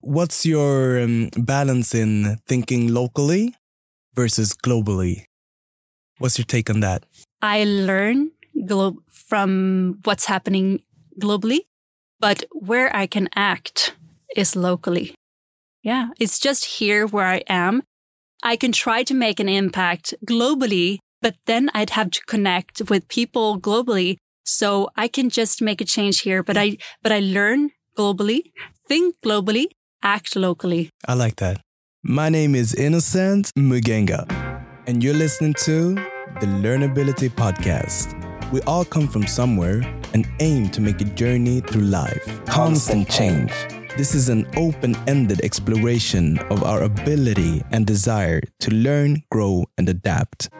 What's your um, balance in thinking locally versus globally? What's your take on that? I learn glo- from what's happening globally, but where I can act is locally. Yeah, it's just here where I am. I can try to make an impact globally, but then I'd have to connect with people globally. So I can just make a change here, but I, but I learn globally, think globally, act locally. I like that. My name is Innocent Mugenga, and you're listening to the Learnability Podcast. We all come from somewhere and aim to make a journey through life. Constant change. This is an open ended exploration of our ability and desire to learn, grow, and adapt.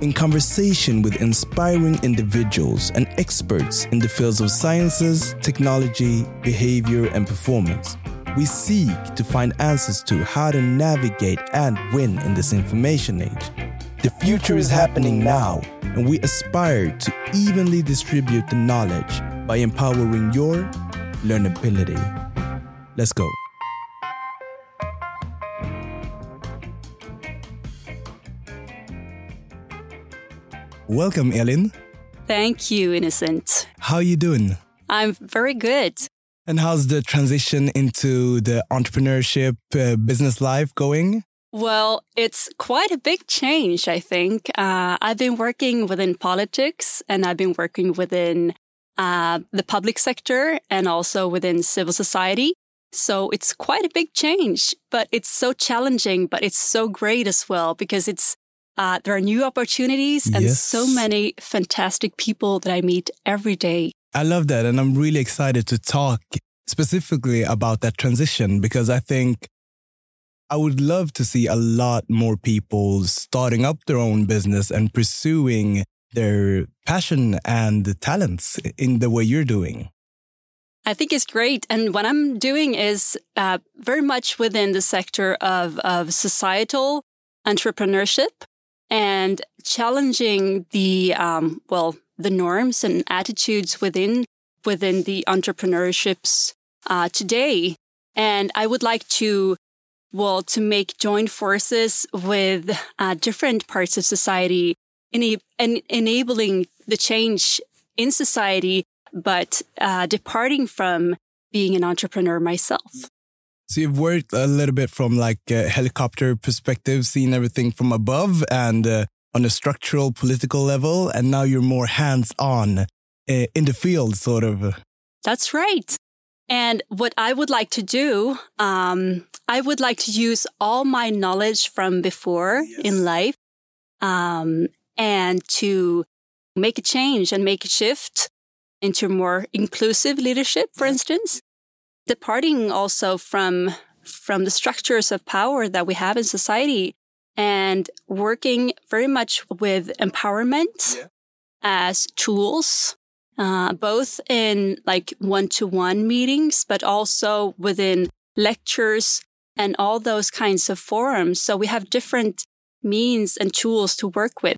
In conversation with inspiring individuals and experts in the fields of sciences, technology, behavior, and performance, we seek to find answers to how to navigate and win in this information age. The future is happening now, and we aspire to evenly distribute the knowledge by empowering your learnability. Let's go. Welcome, Elin. Thank you, Innocent. How are you doing? I'm very good. And how's the transition into the entrepreneurship uh, business life going? Well, it's quite a big change, I think. Uh, I've been working within politics and I've been working within uh, the public sector and also within civil society. So it's quite a big change, but it's so challenging, but it's so great as well because it's uh, there are new opportunities and Yes. so many fantastic people that I meet every day. I love that. And I'm really excited to talk specifically about that transition because I think I would love to see a lot more people starting up their own business and pursuing their passion and talents in the way you're doing. I think it's great. And what I'm doing is uh, very much within the sector of, of societal entrepreneurship and challenging the, um, well, the norms and attitudes within, within the entrepreneurships uh, today. And I would like to, well, to make joint forces with uh, different parts of society and enabling the change in society but uh, departing from being an entrepreneur myself. So you've worked a little bit from like a helicopter perspective, seeing everything from above and uh, on a structural political level, and now you're more hands on uh, in the field, sort of. That's right. And what I would like to do, um, I would like to use all my knowledge from before in life um, and to make a change and make a shift into more inclusive leadership, for instance, departing also from from the structures of power that we have in society and working very much with empowerment Yeah. as tools uh, both in like one-to-one meetings but also within lectures and all those kinds of forums so we have different means and tools to work with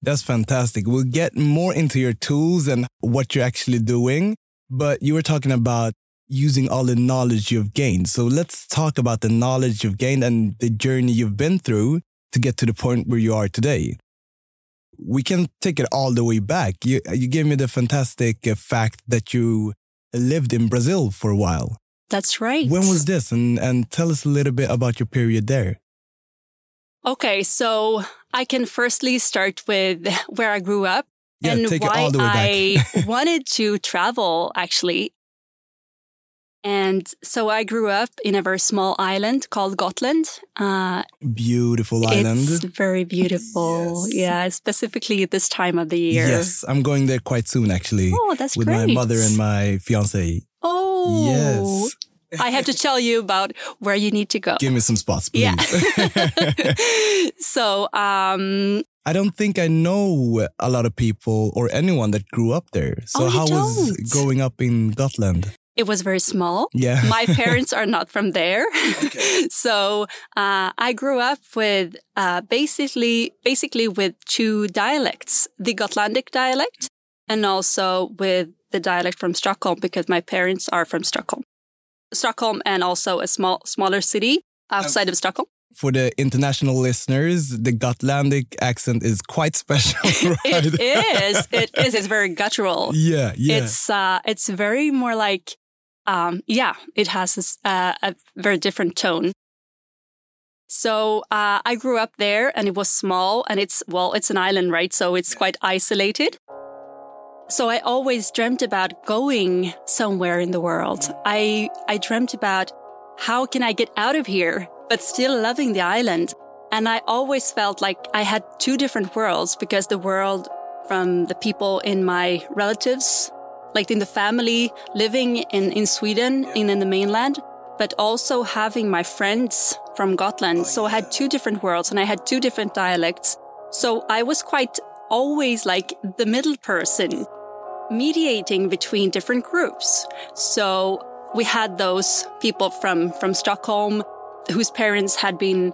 That's fantastic. We'll get more into your tools and what you're actually doing, but you were talking about using all the knowledge you've gained. So let's talk about the knowledge you've gained and the journey you've been through to get to the point where you are today. We can take it all the way back. You, you gave me the fantastic uh, fact that you lived in Brazil for a while. that's right When was this? And, and tell us a little bit about your period there. okay so i can firstly start with where i grew up Yeah, and why all the way back. I wanted to travel actually. And so I grew up in a very small island called Gotland. Uh, Beautiful island. It's very beautiful. Yes. Yeah, specifically at this time of the year. Yes, I'm going there quite soon, actually, Oh, that's with great. my mother and my fiance. Oh, Yes. I have to tell you about where you need to go. Give me some spots, please. Yeah. so, um, I don't think I know a lot of people or anyone that grew up there. So Oh, how was don't? growing up in Gotland? It was very small. Yeah. My parents are not from there. so uh, I grew up with uh, basically basically with two dialects: the Gotlandic dialect and also with the dialect from Stockholm because my parents are from Stockholm. Stockholm and also a small smaller city outside of Stockholm. For the international listeners, the Gotlandic accent is quite special, right? it is. It is. It's very guttural. Yeah, yeah. It's uh, it's very more like, um, yeah, it has this, uh, a very different tone. So uh, I grew up there, and it was small, and it's well, it's an island, right? So it's quite isolated. So I always dreamt about going somewhere in the world. I I dreamt about how can I get out of here, but still loving the island. And I always felt like I had two different worlds because the world from the people in my relatives, like in the family living in, in Sweden, in, in the mainland, but also having my friends from Gotland. So I had two different worlds and I had two different dialects. So I was quite always like the middle person mediating between different groups. So we had those people from, from Stockholm whose parents had been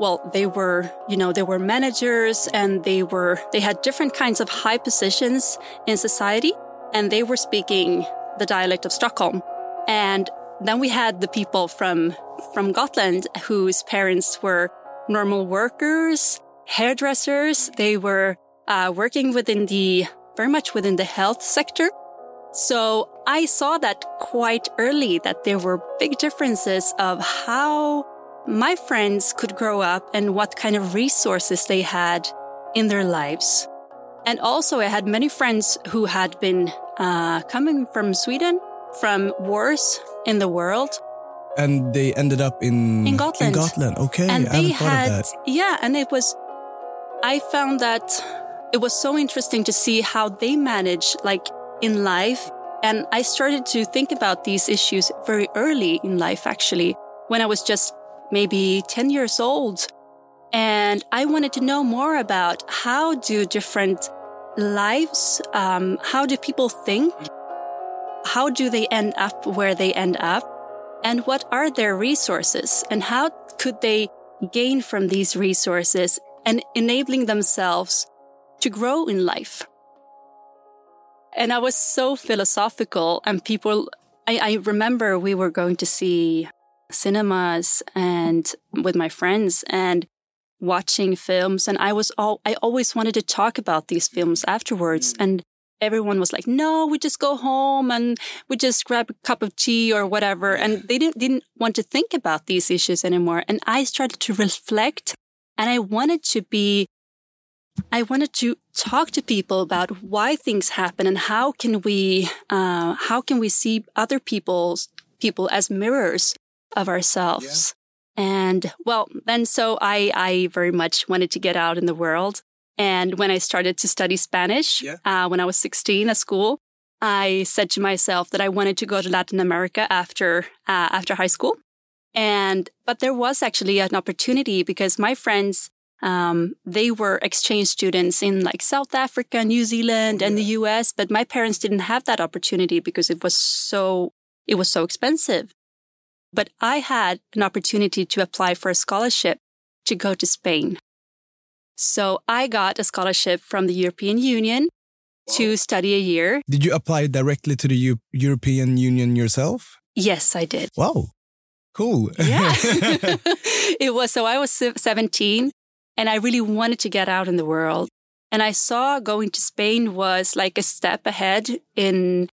well they were you know they were managers and they were they had different kinds of high positions in society and they were speaking the dialect of Stockholm. And then we had the people from from Gotland whose parents were normal workers hairdressers. They were uh, working within the very much within the health sector. So I saw that quite early that there were big differences of how my friends could grow up and what kind of resources they had in their lives. And also, I had many friends who had been uh, coming from Sweden, from wars in the world. And they ended up in in Gotland. In Gotland, okay. And I they had, of that. yeah, and it was. I found that it was so interesting to see how they manage, like in life. And I started to think about these issues very early in life, actually, when I was just maybe 10 years old. And I wanted to know more about how do different lives, um, how do people think? How do they end up where they end up? And what are their resources? And how could they gain from these resources and enabling themselves to grow in life? And I was so philosophical and people, I, I remember we were going to see cinemas and with my friends and watching films. And I was all, I always wanted to talk about these films afterwards. And everyone was like, no, we just go home and we just grab a cup of tea or whatever. And they didn't, didn't want to think about these issues anymore. And I started to reflect and I wanted to be I wanted to talk to people about why things happen and how can we uh, how can we see other people's people as mirrors of ourselves. And well, then so I I very much wanted to get out in the world. And when I started to study Spanish yeah. uh, when I was 16 at school, I said to myself that I wanted to go to Latin America after uh, after high school. And but there was actually an opportunity because my friends um, they were exchange students in like South Africa, New Zealand, and the US, but my parents didn't have that opportunity because it was so it was so expensive. But I had an opportunity to apply for a scholarship to go to Spain. So I got a scholarship from the European Union to study a year. Did you apply directly to the U European Union yourself? Yes, I did. Wow. Cool. Yeah. it was so I was 17 and I really wanted to get out in the world. And I saw going to Spain was like a step ahead in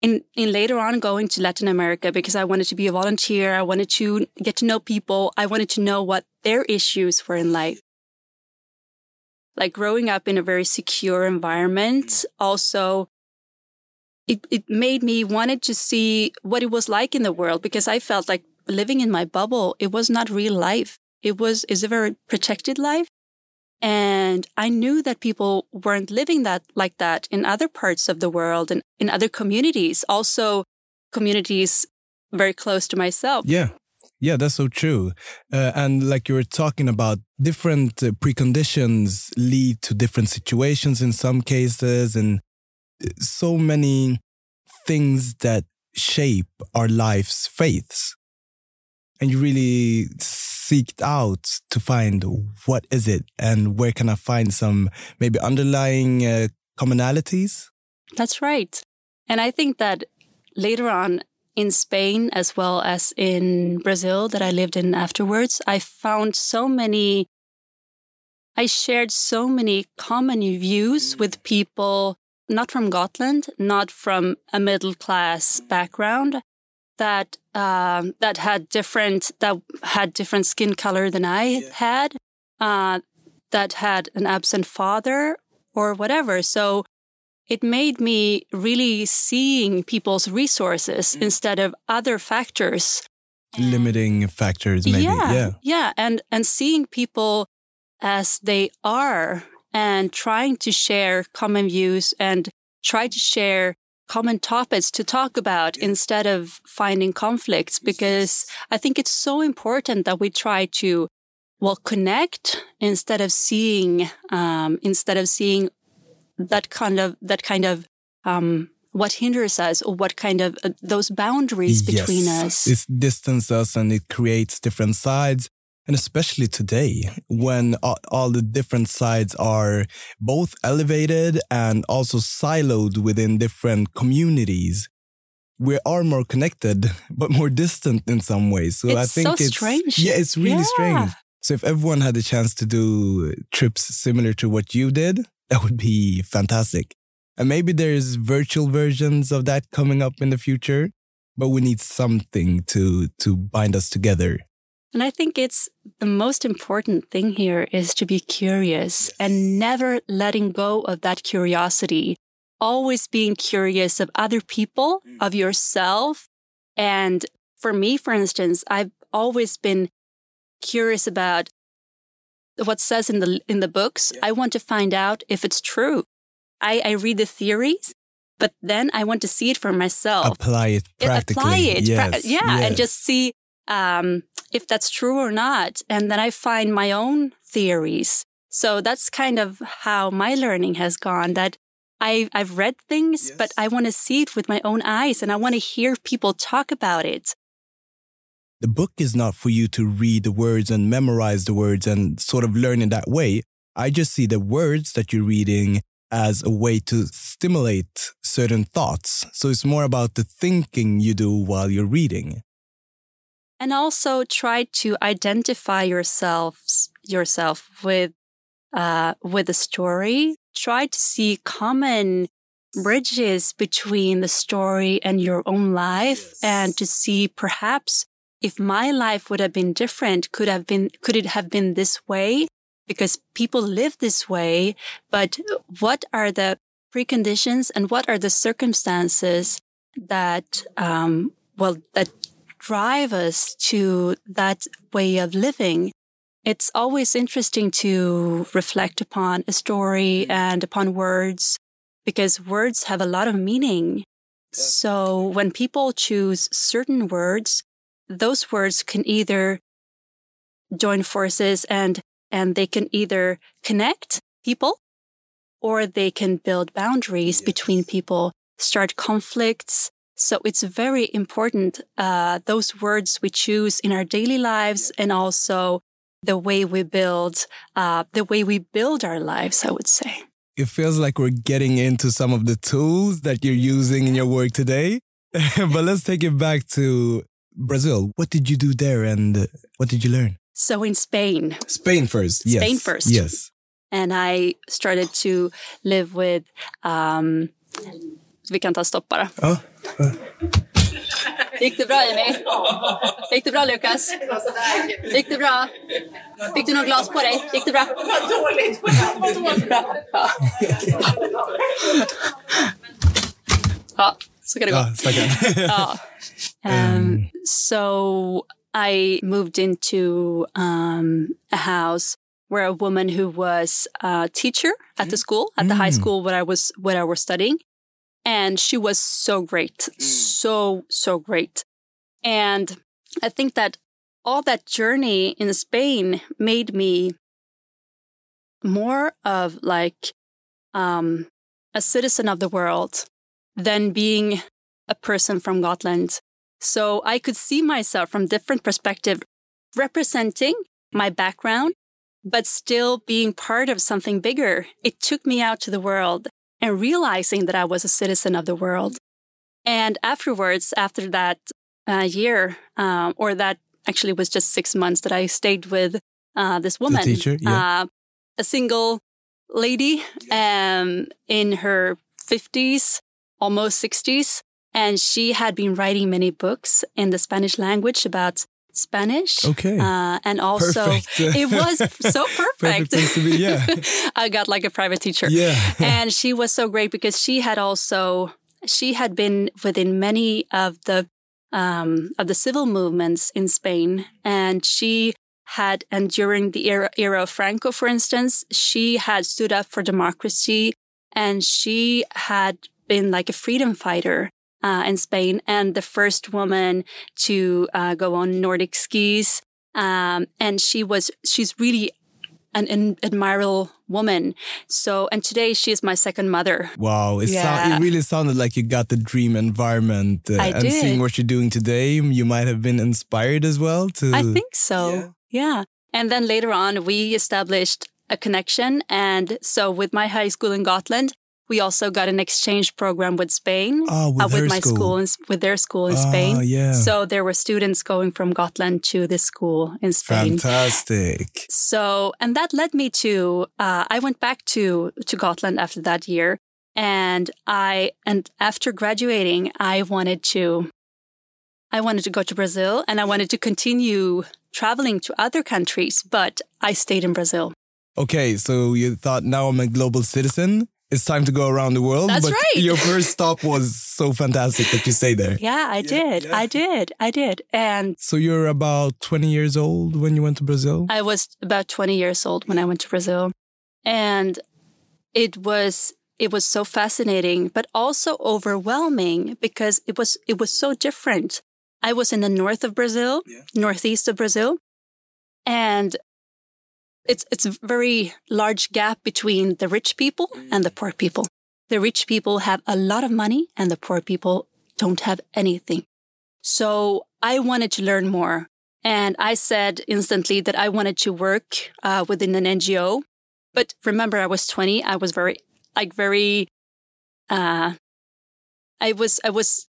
in in later on going to Latin America because I wanted to be a volunteer. I wanted to get to know people. I wanted to know what their issues were in life. Like growing up in a very secure environment also it, it made me wanted to see what it was like in the world because I felt like living in my bubble, it was not real life. It was is a very protected life. And I knew that people weren't living that like that in other parts of the world and in other communities, also communities very close to myself. Yeah. Yeah, that's so true. Uh, and like you were talking about, different uh, preconditions lead to different situations in some cases, and uh, so many things that shape our life's faiths. And you really seeked out to find what is it and where can I find some maybe underlying uh, commonalities? That's right. And I think that later on, in Spain as well as in Brazil that I lived in afterwards, I found so many, I shared so many common views with people not from Gotland, not from a middle class background, that um, that had different that had different skin color than I yeah. had, uh, that had an absent father or whatever. So it made me really seeing people's resources mm. instead of other factors. Limiting factors, maybe. Yeah, yeah. Yeah. And and seeing people as they are and trying to share common views and try to share common topics to talk about instead of finding conflicts because I think it's so important that we try to well connect instead of seeing um, instead of seeing that kind of that kind of um, what hinders us or what kind of uh, those boundaries between yes. us. It distances us and it creates different sides. And especially today, when all the different sides are both elevated and also siloed within different communities, we are more connected, but more distant in some ways. So it's I think so it's strange. Yeah, it's really yeah. strange. So if everyone had the chance to do trips similar to what you did, that would be fantastic. And maybe there's virtual versions of that coming up in the future, but we need something to to bind us together. And I think it's the most important thing here is to be curious and never letting go of that curiosity. Always being curious of other people, mm. of yourself. And for me, for instance, I've always been curious about what says in the in the books. I want to find out if it's true. I, I read the theories, but then I want to see it for myself. Apply it practically. Apply it, yes, pra- yeah, yes. and just see um, if that's true or not. And then I find my own theories. So that's kind of how my learning has gone. That I, I've read things, yes. but I want to see it with my own eyes, and I want to hear people talk about it. The book is not for you to read the words and memorize the words and sort of learn in that way. I just see the words that you're reading as a way to stimulate certain thoughts. So it's more about the thinking you do while you're reading. And also try to identify yourselves yourself with uh, with the story. Try to see common bridges between the story and your own life yes. and to see perhaps if my life would have been different, could have been, could it have been this way? Because people live this way, but what are the preconditions and what are the circumstances that, um, well, that drive us to that way of living? It's always interesting to reflect upon a story and upon words because words have a lot of meaning. So when people choose certain words, those words can either join forces and and they can either connect people or they can build boundaries yes. between people start conflicts so it's very important uh, those words we choose in our daily lives and also the way we build uh, the way we build our lives i would say it feels like we're getting into some of the tools that you're using in your work today but let's take it back to Brazil. What did you do there and what did you learn? So in Spain. Spain first. Yes. Spain first. Yes. And I started to live with, um, vi kan ta stopp bara. Ja. Gick det bra Jimmy? Gick det bra Lukas? Gick det bra? Fick du något glas på dig? Gick det bra? Var dåligt. Var bra. Ja. så kan det gå. Ja. Um, so I moved into um, a house where a woman who was a teacher at the school, at the high mm. school where I was where I was studying, and she was so great, mm. so so great, and I think that all that journey in Spain made me more of like um, a citizen of the world than being a person from Gotland so I could see myself from different perspective representing my background, but still being part of something bigger. It took me out to the world and realizing that I was a citizen of the world. And afterwards, after that uh, year, um, or that actually was just six months that I stayed with uh, this woman, teacher, yeah. uh, a single lady um, in her 50s, almost 60s. And she had been writing many books in the Spanish language about Spanish. Okay. Uh, and also, it was so perfect. Perfect be, yeah. I got like a private teacher. Yeah. and she was so great because she had also, she had been within many of the, um, of the civil movements in Spain. And she had, and during the era, era of Franco, for instance, she had stood up for democracy and she had been like a freedom fighter uh, in Spain and the first woman to uh, go on Nordic skis. Um, and she was, she's really an, an admirable woman. So, and today she is my second mother. Wow, it, Yeah. sound, it really sounded like you got the dream environment. Uh, I and did. seeing what you're doing today, you might have been inspired as well to. I think so. Yeah. And then later on, we established a connection. And so with my high school in Gotland, we also got an exchange program with Spain, Oh, with uh, with my school. in, with their school in Ah, Spain. yeah. So there were students going from Gotland to this school in Spain. Fantastic. So, and that led me to, uh, I went back to, to Gotland after that year. And I, and after graduating, I wanted to, I wanted to go to Brazil and I wanted to continue traveling to other countries, but I stayed in Brazil. Okay, so you thought now I'm a global citizen. It's time to go around the world. That's but right. Your first stop was so fantastic that you stayed there. Yeah, I did. yeah. I did. I did. And So you're about 20 years old when you went to Brazil? I was about 20 years old when I went to Brazil. And it was it was so fascinating but also overwhelming because it was it was so different. I was in the north of Brazil, Yeah. northeast of Brazil, and it's it's a very large gap between the rich people and the poor people. The rich people have a lot of money and the poor people don't have anything. So I wanted to learn more. And I said instantly that I wanted to work uh, within an NGO. But remember, I was 20. I was very, like, very, uh, I was, I was,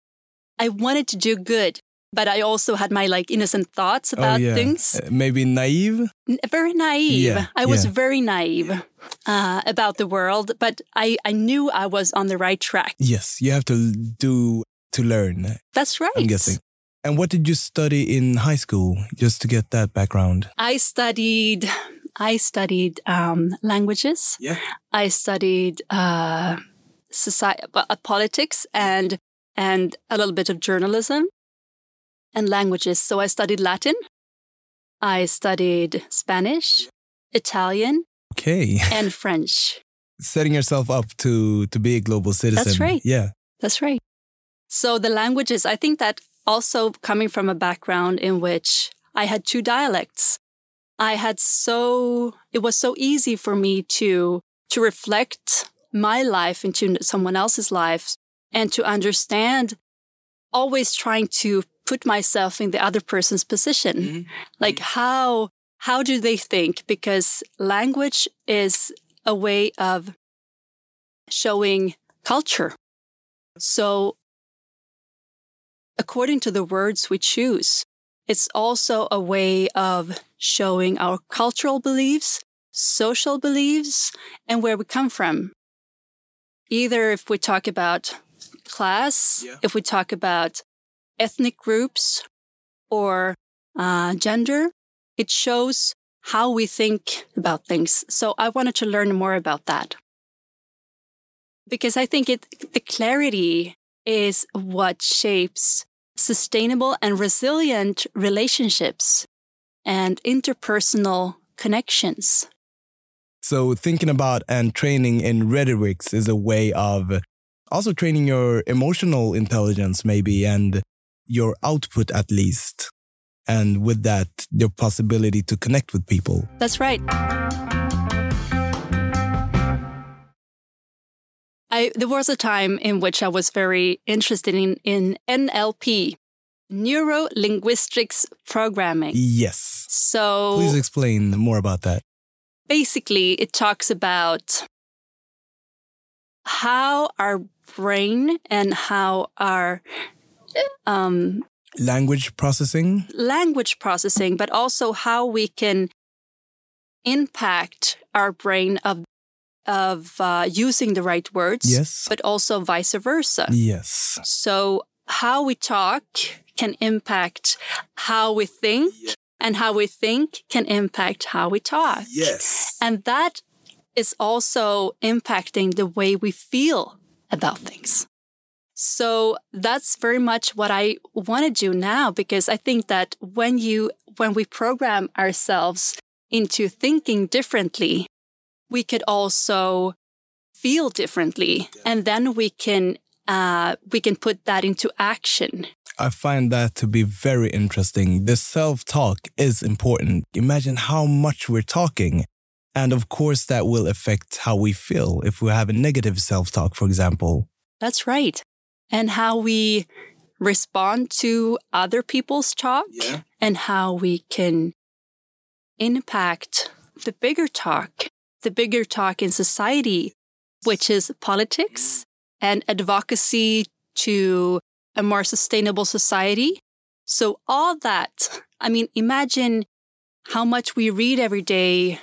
I wanted to do good, but I also had my like innocent thoughts about oh, yeah. things. Uh, maybe naive? N- Very naive. Yeah, I was yeah. very naive uh, about the world, but I, I knew I was on the right track. Yes, you have to do to learn, That's right. I'm guessing. And what did you study in high school, just to get that background? I studied, I studied um, languages. Yeah. I studied uh, society, uh, politics and and a little bit of journalism and languages. So I studied Latin. I studied Spanish, Italian, Okay. and French. Setting yourself up to to be a global citizen. That's right. Yeah. That's right. So the languages, I think that also coming from a background in which I had two dialects, I had so, it was so easy for me to, to reflect my life into someone else's life and to understand, always trying to put myself in the other person's position. Mm-hmm. Like mm-hmm. how, how do they think? Because language is a way of showing culture. So, according to the words we choose, it's also a way of showing our cultural beliefs, social beliefs, and where we come from. Either if we talk about class, Yeah. if we talk about ethnic groups, or uh, gender, it shows how we think about things. So I wanted to learn more about that because I think it the clarity is what shapes sustainable and resilient relationships and interpersonal connections. So thinking about and training in rhetorics is a way of also training your emotional intelligence, maybe, and your output at least. And with that, your possibility to connect with people. That's right. I, there was a time in which I was very interested in, in NLP, Neuro Linguistics Programming. Yes. So Please explain more about that. basically, it talks about how our brain and how our um, language processing, language processing, but also how we can impact our brain of of uh, using the right words. Yes. But also vice versa. Yes. So how we talk can impact how we think, and how we think can impact how we talk. Yes. And that is also impacting the way we feel about things. So that's very much what I want to do now because I think that when you when we program ourselves into thinking differently, we could also feel differently and then we can uh, we can put that into action. I find that to be very interesting. The self talk is important. Imagine how much we're talking. And of course, that will affect how we feel if we have a negative self talk, for example. That's right. And how we respond to other people's talk Yeah. and how we can impact the bigger talk, the bigger talk in society, which is politics and advocacy to a more sustainable society. So, all that, I mean, imagine how much we read every day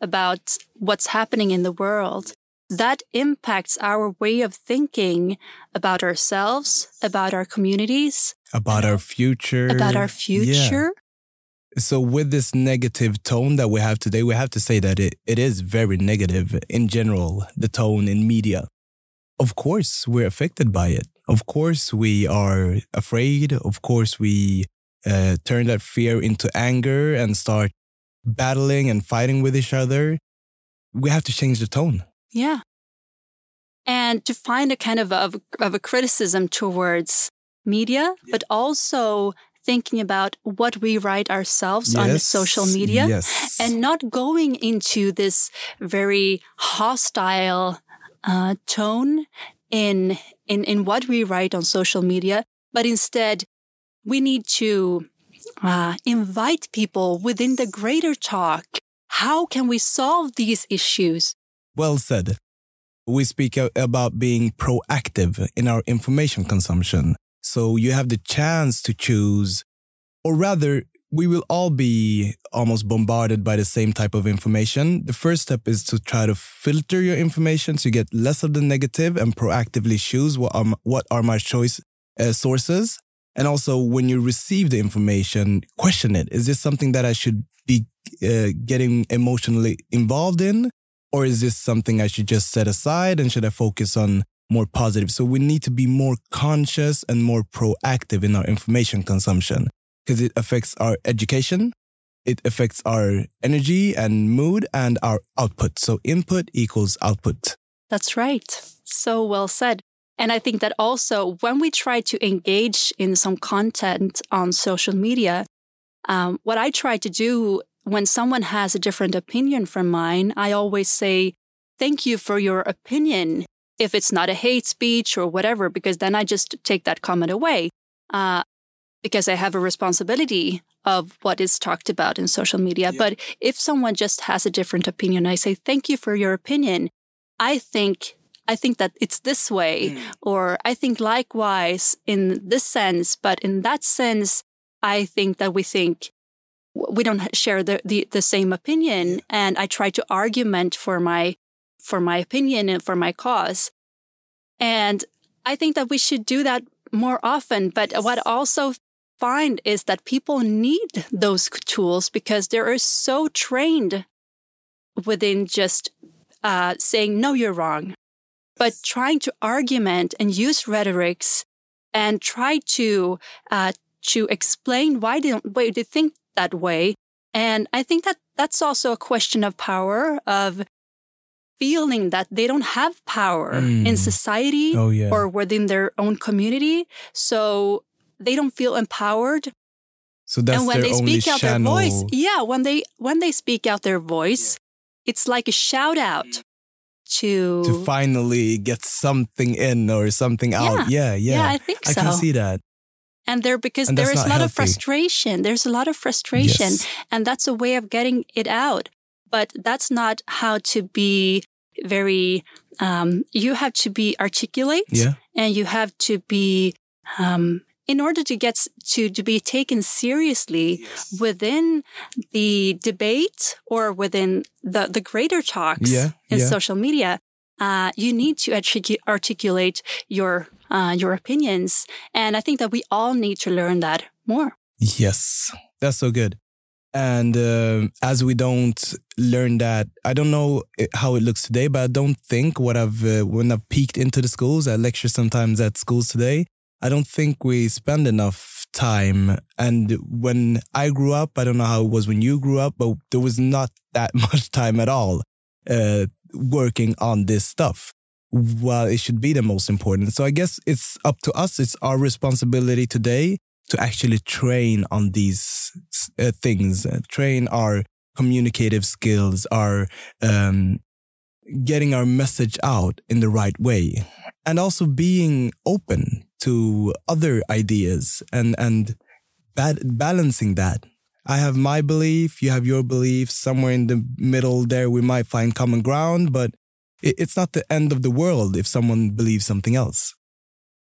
about what's happening in the world. That impacts our way of thinking about ourselves, about our communities, About our future. about our Yeah. future. So, with this negative tone that we have today, we have to say that it, it is very negative in general, the tone in media. Of course, we're affected by it. Of course, we are afraid. Of course, we uh, turn that fear into anger and start battling and fighting with each other. We have to change the tone. Yeah. And to find a kind of a, of a criticism towards media, but also thinking about what we write ourselves on social media Yes. and not going into this very hostile uh, tone in, in, in what we write on social media, but instead we need to uh, invite people within the greater talk. How can we solve these issues? Well said. We speak about being proactive in our information consumption. So you have the chance to choose, or rather, we will all be almost bombarded by the same type of information. The first step is to try to filter your information so you get less of the negative and proactively choose what are, what are my choice uh, sources. And also, when you receive the information, question it. Is this something that I should be uh, getting emotionally involved in? Or is this something I should just set aside and should I focus on more positive? So we need to be more conscious and more proactive in our information consumption because it affects our education, it affects our energy and mood and our output. So input equals output. That's right. So well said. And I think that also when we try to engage in some content on social media, um, what I try to do when someone has a different opinion from mine, I always say, Thank you for your opinion. If it's not a hate speech or whatever, because then I just take that comment away. Uh, because I have a responsibility of what is talked about in social media. But if someone just has a different opinion, I say, Thank you for your opinion. I think I think that it's this way, or I think likewise in this sense, but in that sense, I think that we think we don't share the, the, the same opinion. And I try to argument for my for my opinion and for my cause. And I think that we should do that more often. But what I also find is that people need those tools because they are so trained within just uh, saying, no, you're wrong, but trying to argument and use rhetorics and try to uh, to explain why they don't, why they think that way. And I think that that's also a question of power of feeling that they don't have power Mm. in society Oh, yeah. or within their own community. So they don't feel empowered So that's and when their they only speak out channel. their voice yeah when they when they speak out their voice it's like a shout out to, to finally get something in or something out. Yeah, yeah. yeah i think I so can see that. And there because And there is a lot of frustration there's a lot of frustration Yes. and that's a way of getting it out but that's not how to be very, um, you have to be articulate Yeah. and you have to be, um, in order to get to, to be taken seriously within the debate or within the, the greater talks Yeah, in yeah. social media, uh, you need to articu- articulate your uh, your opinions, and I think that we all need to learn that more. Yes, that's so good. And uh, as we don't learn that, I don't know how it looks today, but I don't think what I've uh, when I've peeked into the schools, I lecture sometimes at schools today. I don't think we spend enough time. And when I grew up, I don't know how it was when you grew up, but there was not that much time at all uh, working on this stuff. while it should be the most important. So I guess it's up to us. It's our responsibility today to actually train on these uh, things, uh, train our communicative skills, our um, getting our message out in the right way, and also being open to other ideas and and ba- balancing that. I have my belief, you have your belief. Somewhere in the middle there, we might find common ground, but it, it's not the end of the world if someone believes something else,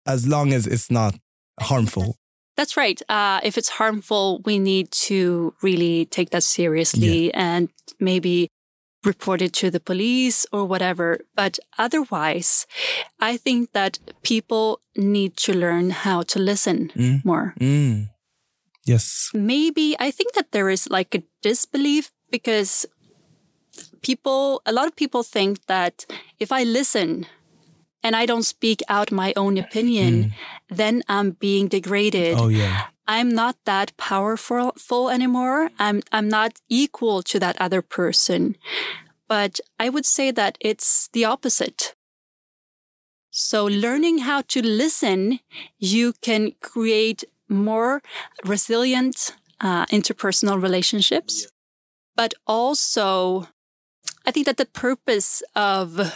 as long as it's not harmful. That's right. Uh, if it's harmful, we need to really take that seriously and maybe report it to the police or whatever. But otherwise, I think that people need to learn how to listen Mm. more. Mm. Yes. Maybe I think that there is like a disbelief because people, a lot of people think that if I listen and I don't speak out my own opinion, hmm. then I'm being degraded. Oh yeah. I'm not that powerful full anymore. I'm I'm not equal to that other person. But I would say that it's the opposite. So learning how to listen, you can create more resilient uh, interpersonal relationships. But also, I think that the purpose of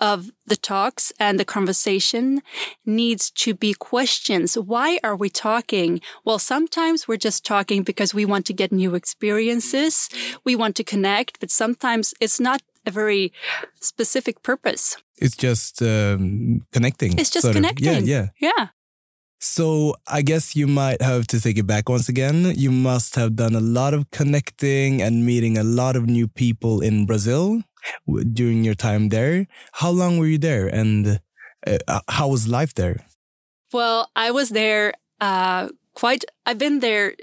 of the talks and the conversation needs to be questions. Why are we talking? Well, sometimes we're just talking because we want to get new experiences. We want to connect, but sometimes it's not a very specific purpose. It's just um, connecting. It's just sort of. connecting. Yeah, yeah. Yeah. So I guess you might have to take it back once again. You must have done a lot of connecting and meeting a lot of new people in Brazil during your time there. How long were you there, and uh, uh, how was life there? Well, I was there uh, quite, I've been there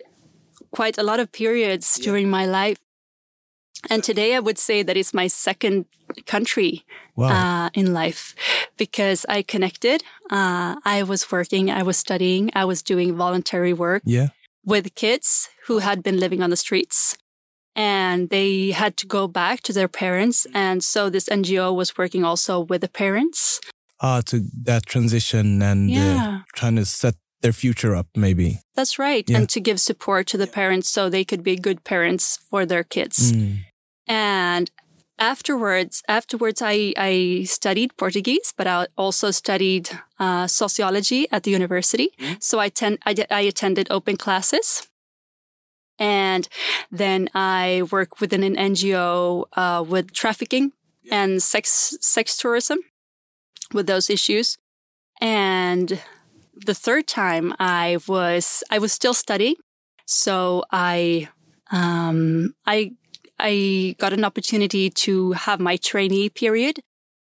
quite a lot of periods during my life. And today I would say that it's my second country Wow. uh, in life because I connected. Uh, I was working, I was studying, I was doing voluntary work yeah. with kids who had been living on the streets and they had to go back to their parents. And so this NGO was working also with the parents. Ah, to that transition and uh, Yeah. trying to set their future up, maybe. That's right. Yeah. And to give support to the parents so they could be good parents for their kids. Mm. And afterwards, afterwards, I, I studied Portuguese, but I also studied uh, sociology at the university. So I, ten- I, attended open classes. And then I work within an NGO uh, with trafficking and sex sex tourism with those issues. And the third time I was I was still studying, so I um, I I got an opportunity to have my trainee period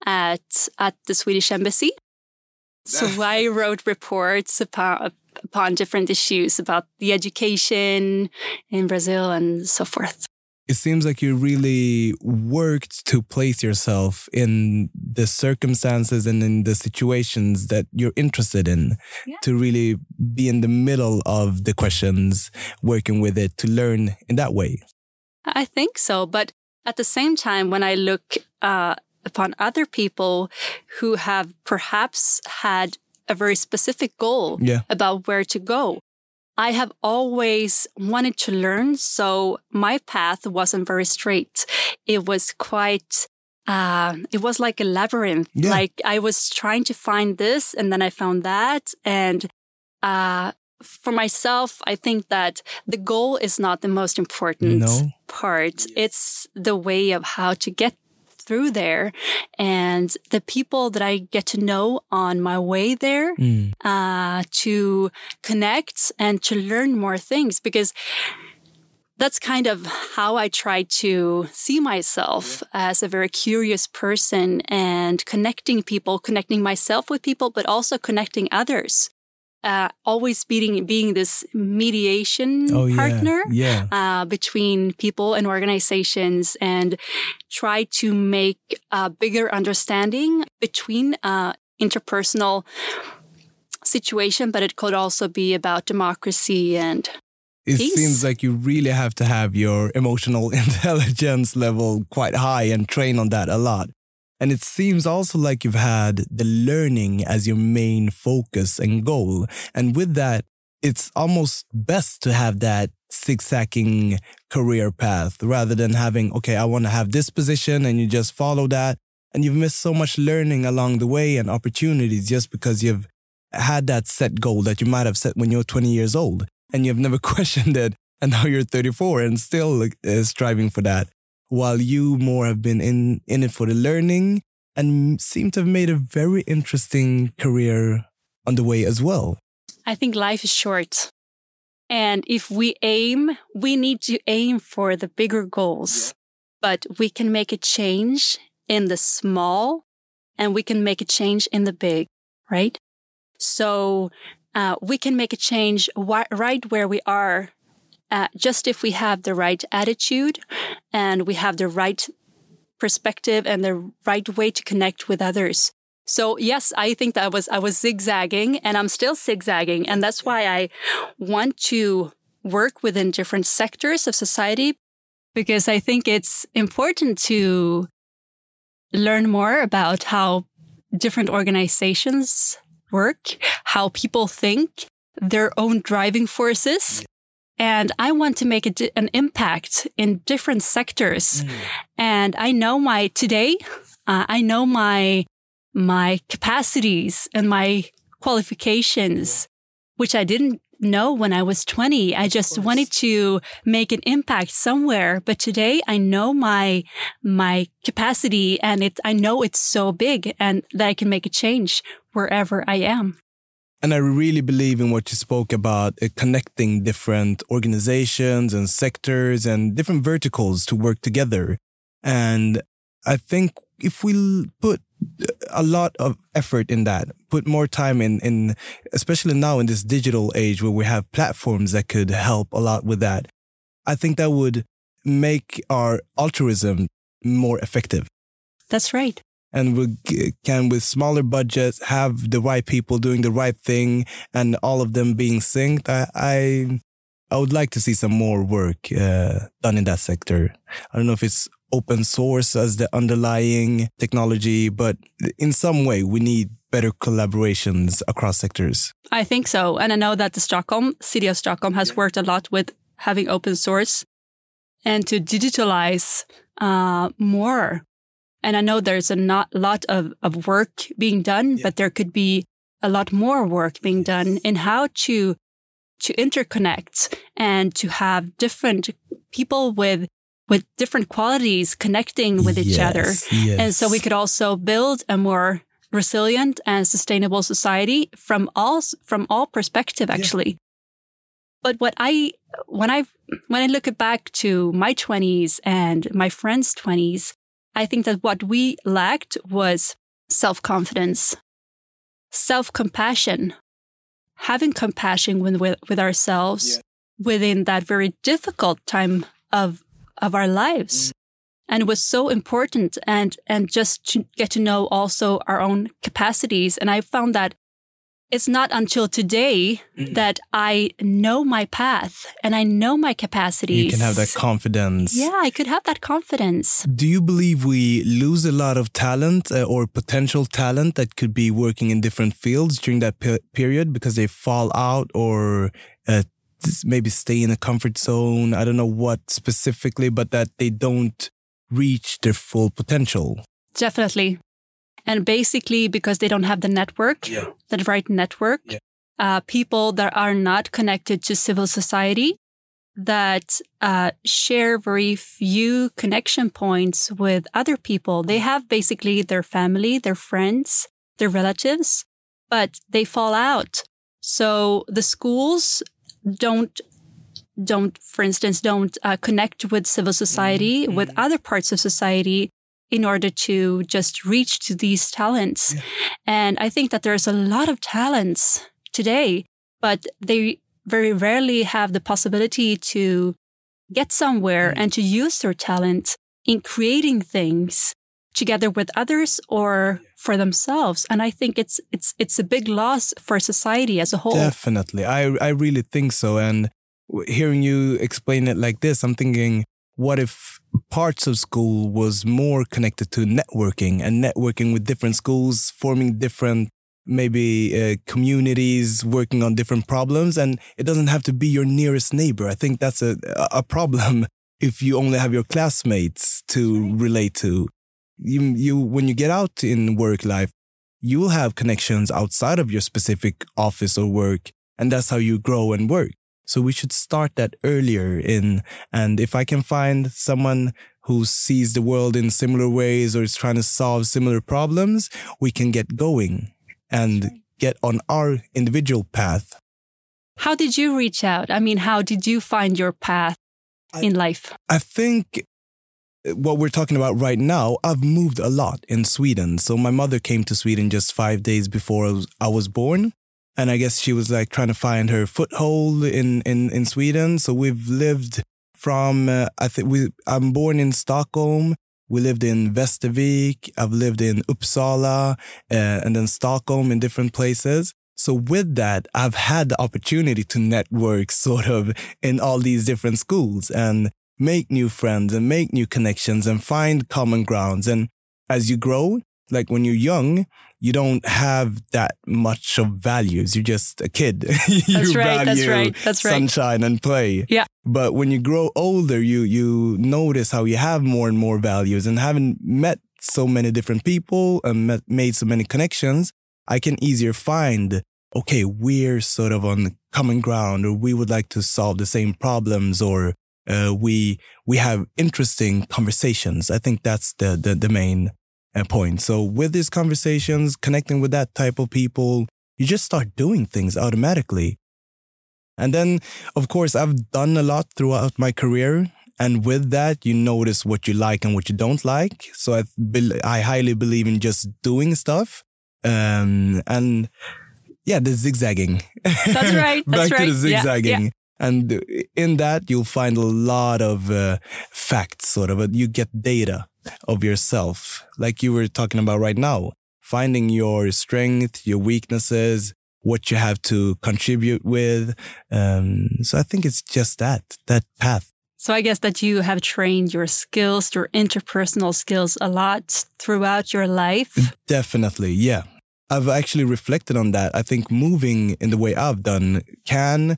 at at the Swedish embassy. So I wrote reports upon upon different issues about the education in Brazil and so forth. It seems like you really worked to place yourself in the circumstances and in the situations that you're interested in Yeah. to really be in the middle of the questions, working with it to learn in that way. I think so. But at the same time, when I look uh, upon other people who have perhaps had a very specific goal Yeah. about where to go, I have always wanted to learn. So my path wasn't very straight. It was quite, uh, it was like a labyrinth. Yeah. Like I was trying to find this and then I found that. And, uh, for myself, I think that the goal is not the most important No. part. It's the way of how to get through there and the people that I get to know on my way there mm. uh, to connect and to learn more things because that's kind of how I try to see myself as a very curious person and connecting people, connecting myself with people, but also connecting others. Uh, always being being this mediation oh, partner yeah. Yeah. Uh, between people and organizations, and try to make a bigger understanding between uh, interpersonal situation. But it could also be about democracy and it Peace. seems like you really have to have your emotional intelligence level quite high and train on that a lot. And it seems also like you've had the learning as your main focus and goal. And with that, it's almost best to have that zigzagging career path rather than having, okay, I want to have this position and you just follow that. And you've missed so much learning along the way and opportunities just because you've had that set goal that you might have set when you're 20 years old and you've never questioned it. And now you're 34 and still uh, striving for that, while you more have been in, in it for the learning and seem to have made a very interesting career on the way as well. I think life is short. And if we aim, we need to aim for the bigger goals. But we can make a change in the small and we can make a change in the big, right? So uh, we can make a change right where we are, uh, just if we have the right attitude and we have the right perspective and the right way to connect with others. So yes, I think that I was I was zigzagging and I'm still zigzagging and that's why I want to work within different sectors of society because I think it's important to learn more about how different organizations work, how people think, their own driving forces. And I want to make a, an impact in different sectors. Mm. And I know my today, uh, I know my, my capacities and my qualifications, which I didn't know when I was 20. I just wanted to make an impact somewhere. But today I know my, my capacity and it, I know it's so big and that I can make a change wherever I am. And I really believe in what you spoke about uh, connecting different organizations and sectors and different verticals to work together. And I think if we put a lot of effort in that, put more time in, in, especially now in this digital age where we have platforms that could help a lot with that. I think that would make our altruism more effective. That's right. And we can, with smaller budgets, have the right people doing the right thing and all of them being synced. I, I, I would like to see some more work uh, done in that sector. I don't know if it's open source as the underlying technology, but in some way we need better collaborations across sectors. I think so. And I know that the Stockholm, city of Stockholm has worked a lot with having open source and to digitalize uh, more. And I know there's a not, lot of, of work being done, yeah. but there could be a lot more work being done in how to to interconnect and to have different people with with different qualities connecting with each yes, other. Yes. And so we could also build a more resilient and sustainable society from all from all perspective actually. Yeah. But what I when I when I look back to my 20s and my friends' 20s, I think that what we lacked was self-confidence, self-compassion, having compassion with, with, with ourselves yeah. within that very difficult time of of our lives. Mm. And it was so important and, and just to get to know also our own capacities. And I found that it's not until today mm. that I know my path and I know my capacities. You can have that confidence. Yeah, I could have that confidence. Do you believe we lose a lot of talent uh, or potential talent that could be working in different fields during that pe period because they fall out or uh, maybe stay in a comfort zone. I don't know what specifically, but that they don't reach their full potential. Definitely. And basically, because they don't have the network, yeah. the right network, yeah. uh, people that are not connected to civil society, that uh, share very few connection points with other people. They have basically their family, their friends, their relatives, but they fall out. So the schools don't don't, for instance, don't uh, connect with civil society, mm-hmm. with other parts of society in order to just reach to these talents. Yeah. And I think that there's a lot of talents today, but they very rarely have the possibility to get somewhere mm-hmm. and to use their talent in creating things together with others or for themselves and i think it's it's it's a big loss for society as a whole definitely i i really think so and hearing you explain it like this, I'm thinking, what if parts of school was more connected to networking and networking with different schools, forming different maybe uh, communities working on different problems? And it doesn't have to be your nearest neighbor. I think that's a a problem if you only have your classmates to relate to. You you when you get out in work life you will have connections outside of your specific office or work and that's how you grow and work so we should start that earlier in, and if I can find someone who sees the world in similar ways or is trying to solve similar problems, we can get going and get on our individual path. How did you reach out? I mean, how did you find your path I, in life? I think what we're talking about right now, I've moved a lot in Sweden. So my mother came to Sweden just five days before I was born and I guess she was like trying to find her foothold in in in Sweden. So we've lived from uh, I think we I'm born in Stockholm. We lived in Västervik. I've lived in Uppsala uh, and then Stockholm in different places. So with that, I've had the opportunity to network sort of in all these different schools and make new friends and make new connections and find common grounds. And as you grow, like when you're young, you don't have that much of values. You're just a kid. you that's right. That's right. That's right. Sunshine and play. Yeah. But when you grow older, you you notice how you have more and more values. And having met so many different people and met, made so many connections, I can easier find. Okay, we're sort of on the common ground, or we would like to solve the same problems, or uh, we we have interesting conversations. I think that's the the, the main point. So with these conversations, connecting with that type of people, you just start doing things automatically. And then, of course, I've done a lot throughout my career. And with that, you notice what you like and what you don't like. So I, be- I highly believe in just doing stuff. Um, and yeah, the zigzagging. That's right. That's Back right. to the zigzagging. Yeah, yeah. And in that, you'll find a lot of uh, facts, sort of. You get data of yourself, like you were talking about right now, finding your strength, your weaknesses, what you have to contribute with. Um, so I think it's just that, that path. So I guess that you have trained your skills, your interpersonal skills a lot throughout your life. Definitely. Yeah. I've actually reflected on that. I think moving in the way I've done can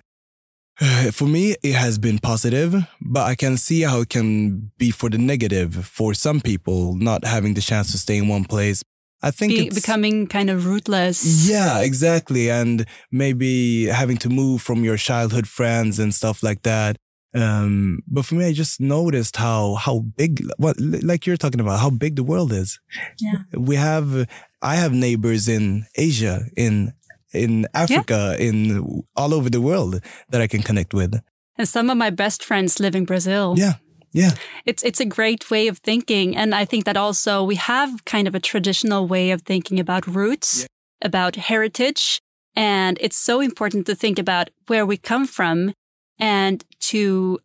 For me, it has been positive, but I can see how it can be for the negative for some people not having the chance to stay in one place. I think be, it's becoming kind of rootless. Yeah, exactly. And maybe having to move from your childhood friends and stuff like that. Um, but for me, I just noticed how, how big, what, like you're talking about, how big the world is. Yeah. We have, I have neighbors in Asia, in in Africa, yeah. in all over the world that I can connect with. And some of my best friends live in Brazil. Yeah. Yeah. It's it's a great way of thinking. And I think that also we have kind of a traditional way of thinking about roots, yeah. about heritage. And it's so important to think about where we come from and to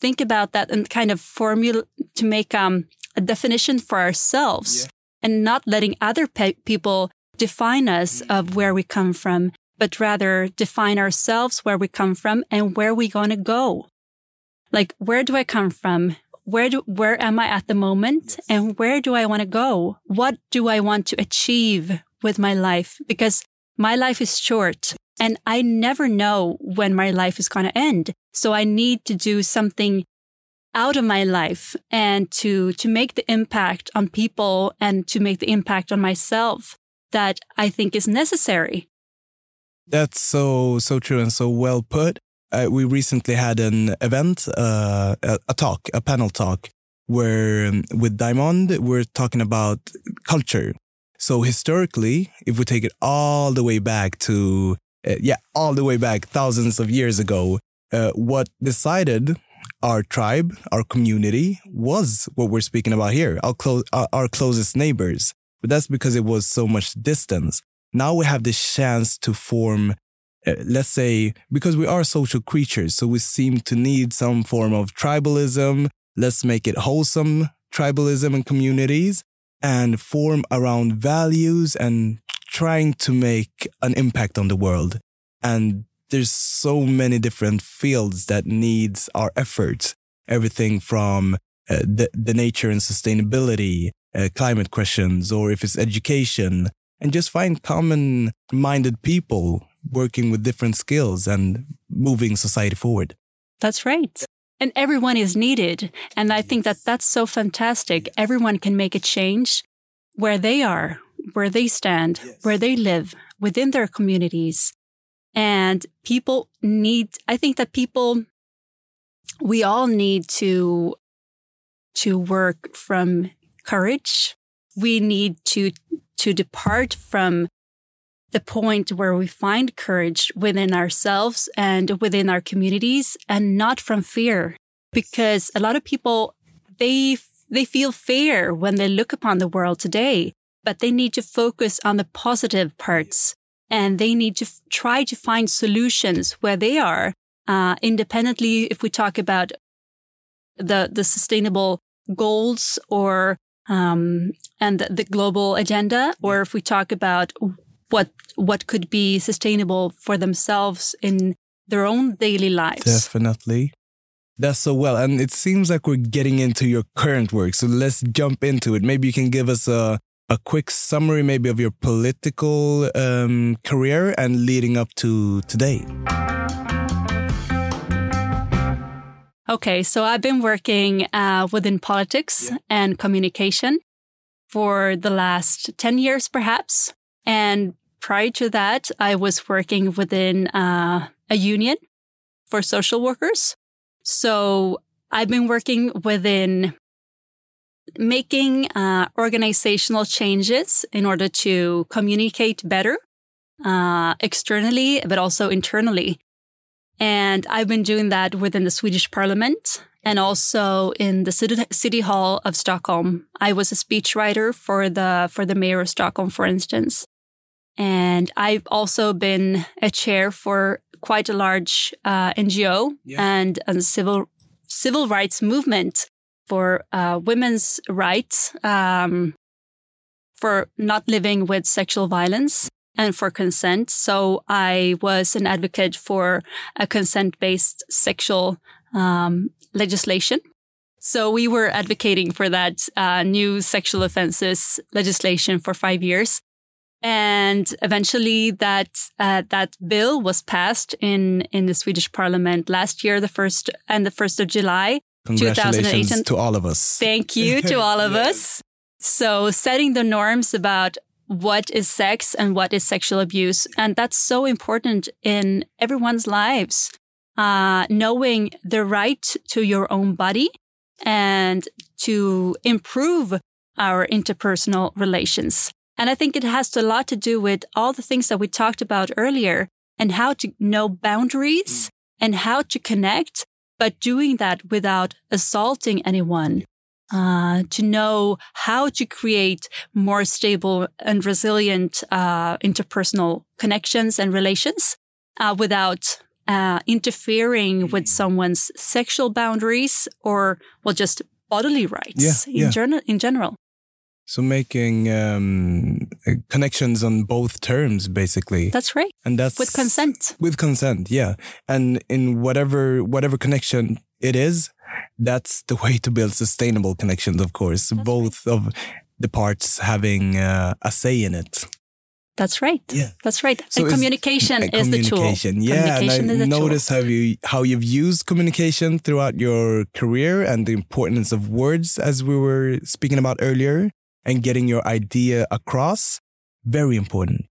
think about that and kind of formula to make um, a definition for ourselves yeah. and not letting other pe- people define us of where we come from, but rather define ourselves where we come from and where we're going to go. Like, where do I come from? Where do, where am I at the moment? And where do I want to go? What do I want to achieve with my life? Because my life is short and I never know when my life is going to end. So I need to do something out of my life and to, to make the impact on people and to make the impact on myself that I think is necessary. That's so, so true and so well put. uh, we recently had an event, uh, a, talk, a panel talk, where um, with Diamond, we're talking about culture. So historically, if we take it all the way back to, uh, yeah, all the way back thousands of years ago, uh, what decided our tribe, our community was what we're speaking about here, our, our closest neighbors. But that's because it was so much distance. Now we have the chance to form uh, let's say, because we are social creatures, so we seem to need some form of tribalism. Let's make it wholesome tribalism and communities and form around values and trying to make an impact on the world. And there's so many different fields that needs our efforts. Everything from uh, the, the nature and sustainability, uh, climate questions, or if it's education, and just find common minded people working with different skills and moving society forward. That's right. And everyone is needed. And I think that that's so fantastic. Everyone can make a change where they are, where they stand, yes. where they live within their communities. And people need, I think that people, we all need to, to work from courage. We need to, to depart from the point where we find courage within ourselves and within our communities and not from fear. Because a lot of people, they, they feel fear when they look upon the world today, but they need to focus on the positive parts and they need to f- try to find solutions where they are. Uh, independently, if we talk about the, the sustainable goals or um, and the global agenda, or if we talk about what what could be sustainable for themselves in their own daily lives. Definitely. That's so well. And it seems like we're getting into your current work. So let's jump into it. Maybe you can give us a, a quick summary, maybe, of your political um, career and leading up to today. Okay, so I've been working uh, within politics yeah. and communication for the last 10 years, perhaps. And prior to that, I was working within uh, a union for social workers. So I've been working within making uh, organizational changes in order to communicate better uh, externally, but also internally. And I've been doing that within the Swedish parliament and also in the city, city hall of Stockholm. I was a speechwriter for the, for the mayor of Stockholm, for instance. And I've also been a chair for quite a large uh, NGO yeah. and a civil civil rights movement for uh, women's rights, um, for not living with sexual violence and for consent. So I was an advocate for a consent based sexual um, legislation. So we were advocating for that uh, new sexual offenses legislation for five years. And eventually that, uh, that bill was passed in, in the Swedish parliament last year, the first and the first of July. Congratulations to all of us. Thank you to all of us. So setting the norms about what is sex and what is sexual abuse. And that's so important in everyone's lives. Uh, knowing the right to your own body and to improve our interpersonal relations. And I think it has a lot to do with all the things that we talked about earlier and how to know boundaries mm. and how to connect, but doing that without assaulting anyone. Uh, to know how to create more stable and resilient uh, interpersonal connections and relations uh, without uh, interfering with mm. someone's sexual boundaries or well just bodily rights yeah, in, yeah. Gen- in general so making um, connections on both terms, basically. That's right. And that's with consent. With consent, yeah. And in whatever whatever connection it is, that's the way to build sustainable connections. Of course, that's both right. of the parts having uh, a say in it. That's right. Yeah, that's right. So and communication is communication, the tool. Yeah, communication and I noticed how you how you've used communication throughout your career and the importance of words, as we were speaking about earlier and getting your idea across, very important.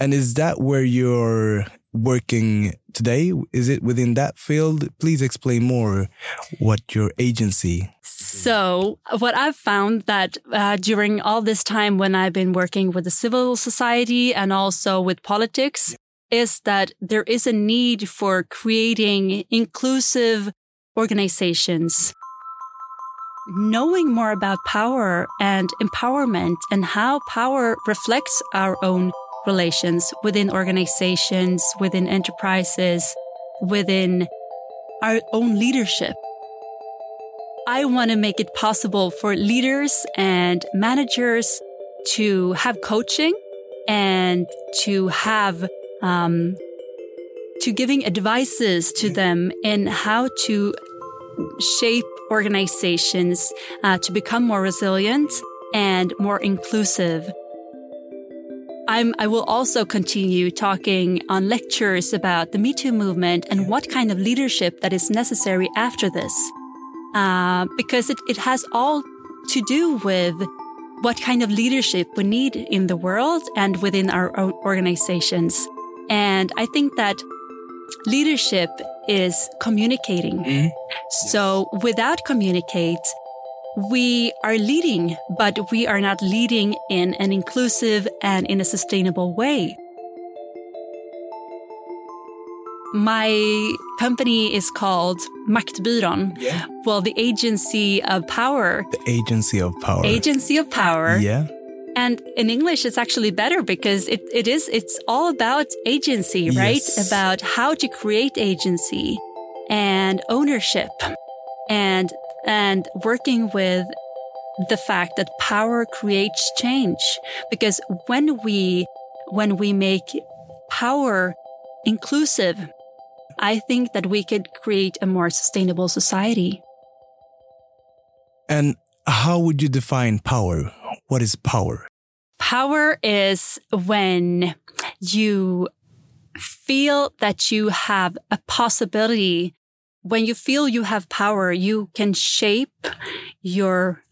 And is that where your working today? Is it within that field? Please explain more what your agency. So, what I've found that uh, during all this time when I've been working with the civil society and also with politics, is that there is a need for creating inclusive organizations. Knowing more about power and empowerment and how power reflects our own relations within organizations, within enterprises, within our own leadership. I want to make it possible for leaders and managers to have coaching and to have um, to giving advices to them in how to shape organizations uh, to become more resilient and more inclusive I'm, I will also continue talking on lectures about the Me Too movement and what kind of leadership that is necessary after this. Uh, because it, it has all to do with what kind of leadership we need in the world and within our own organizations. And I think that leadership is communicating. Mm-hmm. So without communicate, we are leading, but we are not leading in an inclusive and in a sustainable way. My company is called Maktbyrån. Yeah. Well, the agency of power. The agency of power. Agency of power. Yeah. And in English, it's actually better because it, it is, it's all about agency, right? Yes. About how to create agency and ownership. And and working with the fact that power creates change. Because when we, when we make power inclusive, I think that we could create a more sustainable society. And how would you define power? What is power? Power is when you feel that you have a possibility when you feel you have power, you can shape your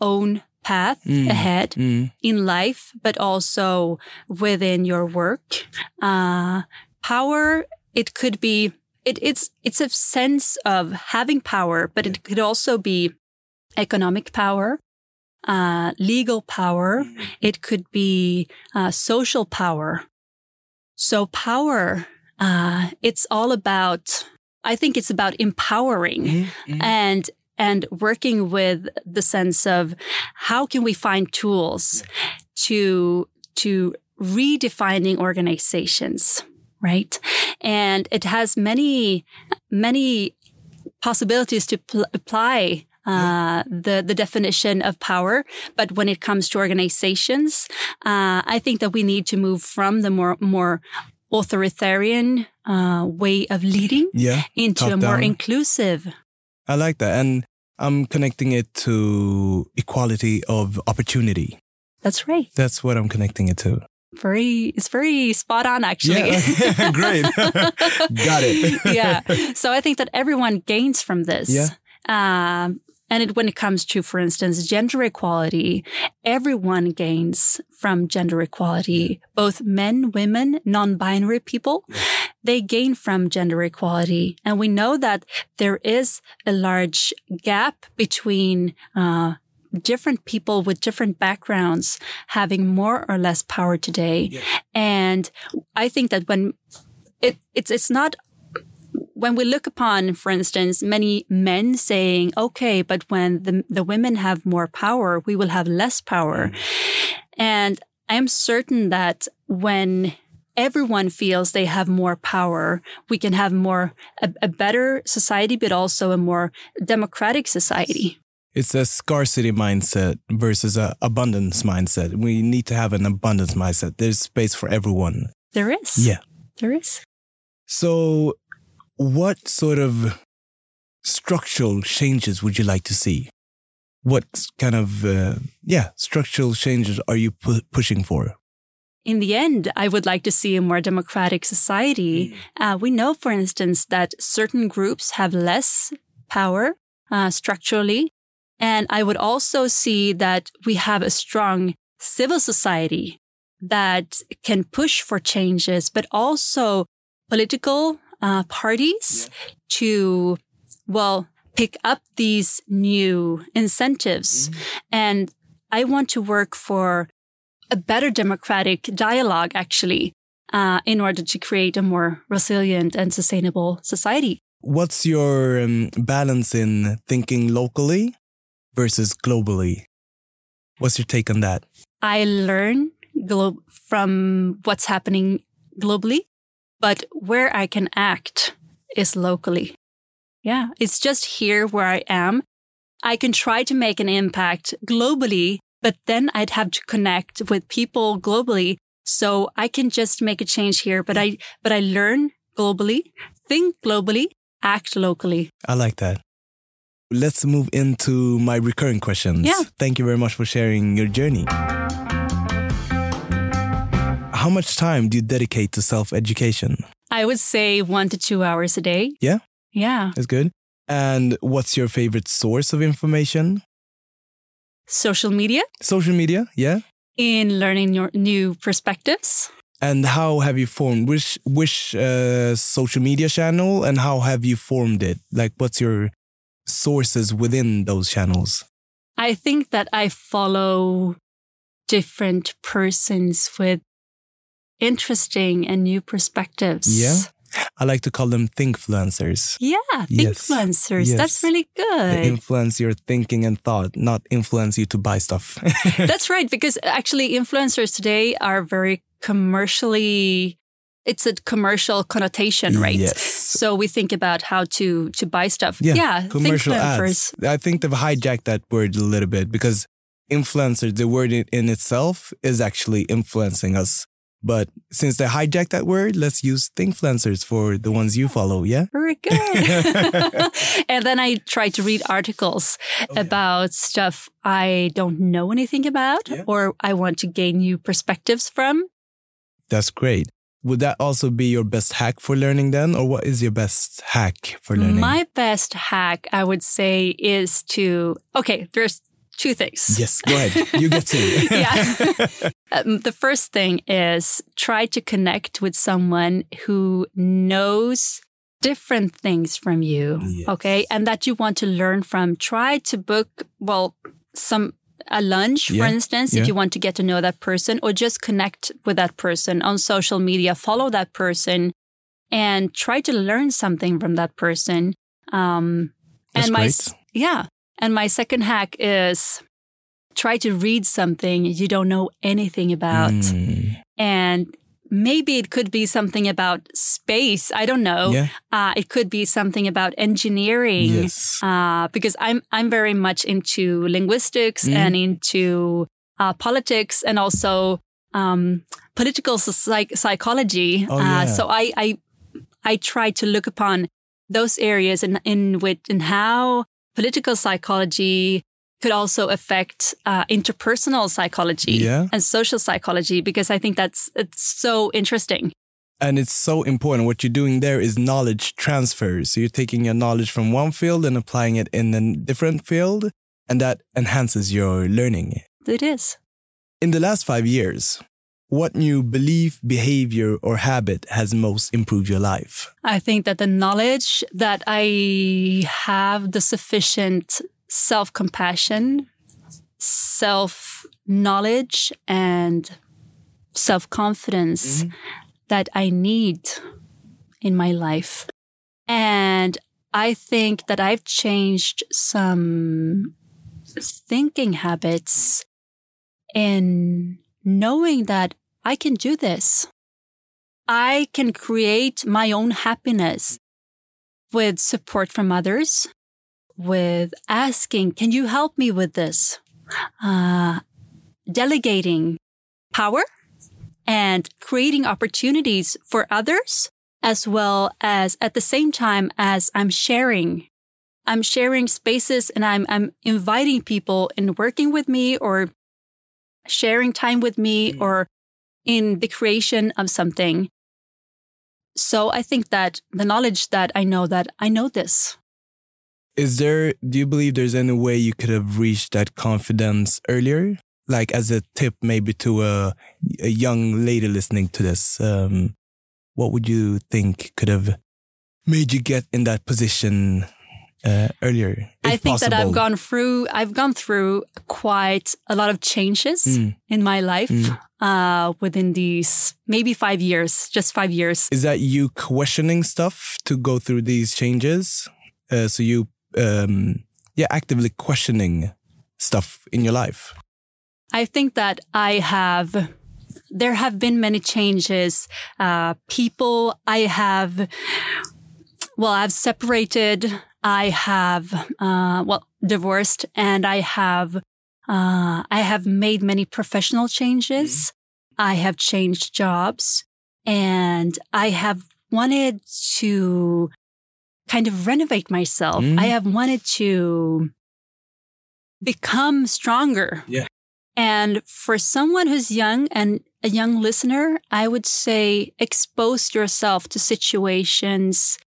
own path mm. ahead mm. in life, but also within your work. Uh, power, it could be, it, it's, it's a sense of having power, but it could also be economic power, uh, legal power. Mm. It could be uh, social power. So power, uh, it's all about I think it's about empowering mm-hmm, mm-hmm. and and working with the sense of how can we find tools to to redefining organizations, right? And it has many many possibilities to pl- apply uh, the the definition of power. But when it comes to organizations, uh, I think that we need to move from the more more authoritarian uh, way of leading yeah, into a more down. inclusive. I like that. And I'm connecting it to equality of opportunity. That's right. That's what I'm connecting it to. Very, it's very spot on, actually. Yeah, great. Got it. yeah. So I think that everyone gains from this. Yeah. Um, and it, when it comes to, for instance, gender equality, everyone gains from gender equality, both men, women, non-binary people. They gain from gender equality. And we know that there is a large gap between, uh, different people with different backgrounds having more or less power today. Yeah. And I think that when it, it's, it's not when we look upon, for instance, many men saying, okay, but when the, the women have more power, we will have less power. Mm. And I'm certain that when everyone feels they have more power, we can have more, a, a better society, but also a more democratic society. It's a scarcity mindset versus an abundance mindset. We need to have an abundance mindset. There's space for everyone. There is. Yeah. There is. So what sort of structural changes would you like to see? What kind of, uh, yeah, structural changes are you pu pushing for? In the end, I would like to see a more democratic society. Mm. Uh, we know, for instance, that certain groups have less power uh, structurally. And I would also see that we have a strong civil society that can push for changes, but also political uh, parties yeah. to, well, pick up these new incentives. Mm-hmm. And I want to work for a better democratic dialogue, actually, uh, in order to create a more resilient and sustainable society. What's your um, balance in thinking locally versus globally? What's your take on that? I learn glo- from what's happening globally, but where I can act is locally. Yeah, it's just here where I am. I can try to make an impact globally, but then I'd have to connect with people globally. So I can just make a change here, but I, but I learn globally, think globally, act locally. I like that. Let's move into my recurring questions. Yeah. Thank you very much for sharing your journey. How much time do you dedicate to self education? I would say one to two hours a day. Yeah. Yeah. That's good. And what's your favorite source of information? Social media. Social media, yeah. In learning your new perspectives. And how have you formed which which uh, social media channel and how have you formed it? Like, what's your sources within those channels? I think that I follow different persons with interesting and new perspectives. Yeah. I like to call them thinkfluencers. Yeah, thinkfluencers. Yes. That's really good. They influence your thinking and thought, not influence you to buy stuff. That's right, because actually influencers today are very commercially it's a commercial connotation, right? Yes. So we think about how to to buy stuff. Yeah, yeah commercial ads. I think they've hijacked that word a little bit because influencer, the word in itself, is actually influencing us but since they hijacked that word, let's use thinkfluencers for the ones you follow. Yeah. Very good. and then I try to read articles oh, about yeah. stuff I don't know anything about yeah. or I want to gain new perspectives from. That's great. Would that also be your best hack for learning then? Or what is your best hack for learning? My best hack, I would say, is to, okay, there's two things. Yes, go ahead. You get to. yeah. um, the first thing is try to connect with someone who knows different things from you. Yes. Okay. And that you want to learn from. Try to book, well, some a lunch, yeah. for instance, yeah. if you want to get to know that person or just connect with that person on social media, follow that person and try to learn something from that person. Um, That's and my, great. yeah. And my second hack is try to read something you don't know anything about. Mm. And maybe it could be something about space. I don't know. Yeah. Uh, it could be something about engineering. Yes. Uh, because I'm I'm very much into linguistics mm. and into uh, politics and also um, political psych- psychology. Oh, uh, yeah. so I, I I try to look upon those areas in in which and how political psychology could also affect uh, interpersonal psychology yeah. and social psychology because I think that's it's so interesting. And it's so important. What you're doing there is knowledge transfer. So you're taking your knowledge from one field and applying it in a different field, and that enhances your learning. It is. In the last five years, what new belief, behavior, or habit has most improved your life? I think that the knowledge that I have the sufficient self compassion, self knowledge, and self confidence mm-hmm. that I need in my life. And I think that I've changed some thinking habits in knowing that I can do this. I can create my own happiness with support from others, with asking, can you help me with this? Uh, delegating power and creating opportunities for others, as well as at the same time as I'm sharing. I'm sharing spaces and I'm, I'm inviting people in working with me or sharing time with me mm. or in the creation of something. So I think that the knowledge that I know that I know this. Is there, do you believe there's any way you could have reached that confidence earlier? Like as a tip, maybe to a, a young lady listening to this, um, what would you think could have made you get in that position uh, earlier? I think possible? that I've gone through I've gone through quite a lot of changes mm. in my life mm. uh, within these maybe five years, just five years. Is that you questioning stuff to go through these changes? Uh, so you um, yeah actively questioning stuff in your life. I think that I have there have been many changes. Uh, people I have, well, I've separated. I have, uh, well, divorced, and I have, uh, I have made many professional changes. Mm-hmm. I have changed jobs, and I have wanted to kind of renovate myself. Mm-hmm. I have wanted to become stronger. Yeah. And for someone who's young and a young listener, I would say expose yourself to situations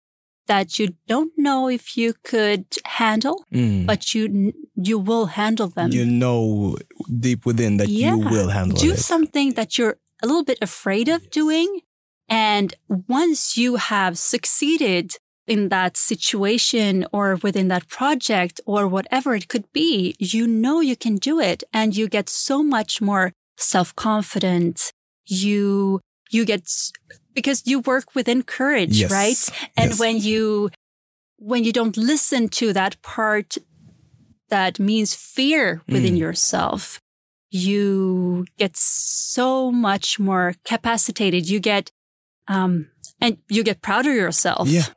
that you don't know if you could handle, mm. but you you will handle them. You know deep within that yeah. you will handle Do it. something that you're a little bit afraid of yes. doing. And once you have succeeded in that situation or within that project or whatever it could be, you know you can do it and you get so much more self-confident. You, you get, because you work within courage, yes. right? And yes. when you, when you don't listen to that part that means fear within mm. yourself, you get so much more capacitated. You get, um, and you get proud of yourself. Yeah.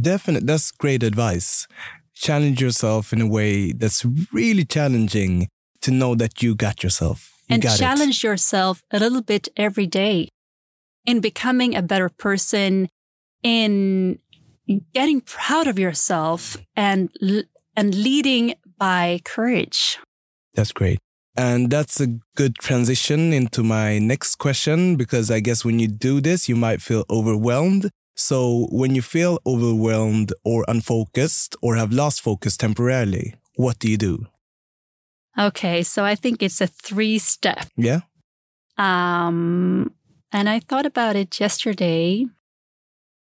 Definitely. That's great advice. Challenge yourself in a way that's really challenging to know that you got yourself. You and got challenge it. yourself a little bit every day in becoming a better person, in getting proud of yourself and, and leading by courage. That's great. And that's a good transition into my next question because I guess when you do this, you might feel overwhelmed. So when you feel overwhelmed or unfocused or have lost focus temporarily, what do you do? Okay, so I think it's a three step. Yeah. Um and I thought about it yesterday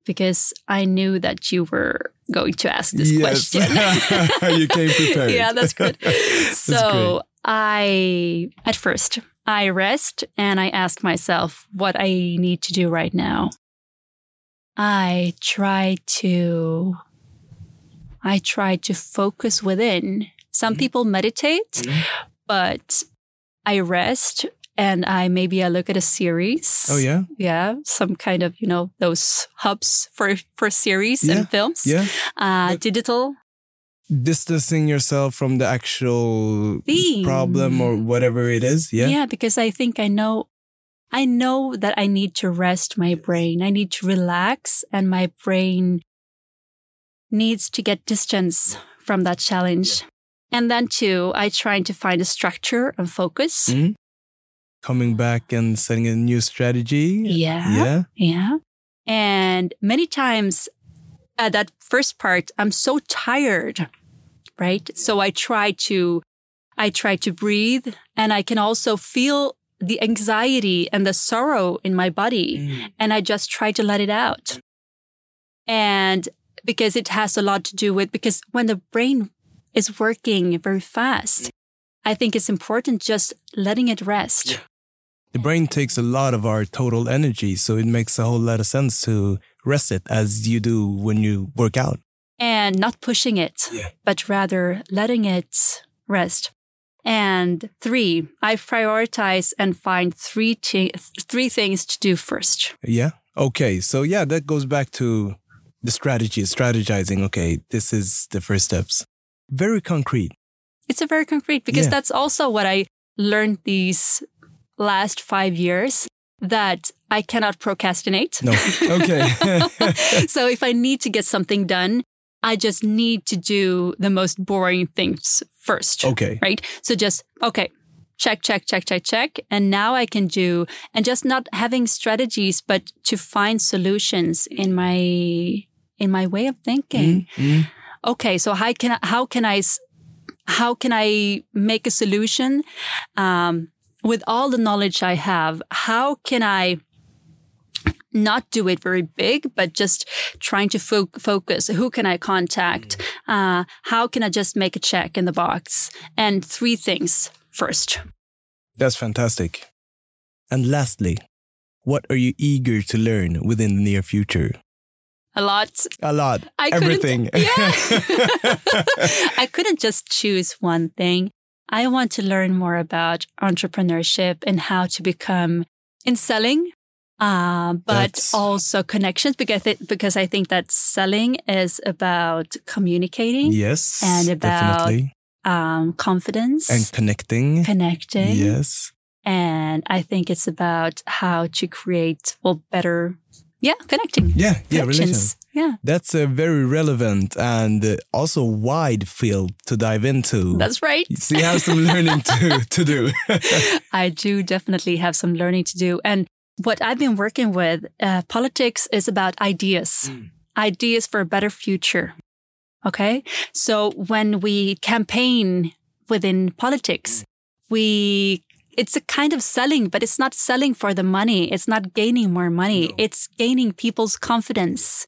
because I knew that you were going to ask this yes. question. you came prepared. yeah, that's good. that's so great. I at first I rest and I ask myself what I need to do right now. I try to I try to focus within. Some mm-hmm. people meditate, mm-hmm. but I rest and I maybe I look at a series. Oh yeah, yeah, some kind of you know those hubs for for series yeah. and films. Yeah, uh, digital. Distancing yourself from the actual Theme. problem or whatever it is. Yeah, yeah, because I think I know I know that I need to rest my brain. I need to relax and my brain needs to get distance from that challenge. And then too, I try to find a structure and focus. Mm-hmm. Coming back and setting a new strategy. Yeah. Yeah. Yeah. And many times at that first part, I'm so tired, right? So I try to, I try to breathe and I can also feel the anxiety and the sorrow in my body. Mm. And I just try to let it out. And because it has a lot to do with, because when the brain is working very fast, I think it's important just letting it rest. Yeah. The brain takes a lot of our total energy. So it makes a whole lot of sense to rest it as you do when you work out. And not pushing it, yeah. but rather letting it rest. And three, I prioritize and find three three things to do first. Yeah. Okay. So yeah, that goes back to the strategy, strategizing. Okay, this is the first steps. Very concrete. It's a very concrete because yeah. that's also what I learned these last five years that I cannot procrastinate. No. Okay. so if I need to get something done, I just need to do the most boring things first. Okay. Right. So just, okay, check, check, check, check, check. And now I can do, and just not having strategies, but to find solutions in my, in my way of thinking. Mm-hmm. Okay. So how can, I, how can I, how can I make a solution? Um, with all the knowledge I have, how can I not do it very big, but just trying to fo- focus. Who can I contact? Uh, how can I just make a check in the box? And three things first. That's fantastic. And lastly, what are you eager to learn within the near future? A lot. A lot. I Everything. Couldn't, yeah. I couldn't just choose one thing. I want to learn more about entrepreneurship and how to become in selling, uh, but That's- also connections because it, because I think that selling is about communicating, yes. And about- um, confidence, And connecting. connecting, Yes. and I think it's about how to create well better, yeah, connecting. Yeah. Yeah. Relations. Yeah, That's a very relevant and uh, also wide field to dive into. that's right. so you have some learning to, to do. I do definitely have some learning to do. And what I've been working with, uh, politics is about ideas, ideas for a better future. Okay. So when we campaign within politics, we, it's a kind of selling, but it's not selling for the money. It's not gaining more money. No. It's gaining people's confidence